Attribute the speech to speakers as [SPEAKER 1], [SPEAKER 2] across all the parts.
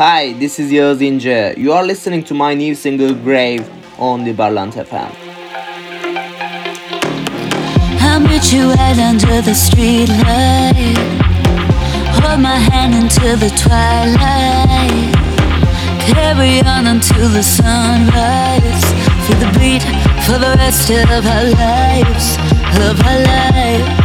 [SPEAKER 1] Hi, this is Yağız İnce. You are listening to my new single Grave on the Barlant FM.
[SPEAKER 2] I met you right under the streetlight. Hold my hand into the twilight. Carry on until the sunrise. Feel the beat for the rest of our lives. Of our lives.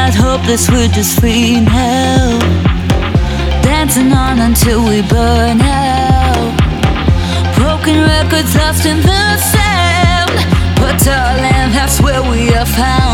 [SPEAKER 2] Not hopeless, we're just free now. Dancing on until we burn out. Broken records lost in the sound. But darling, that's where we are found.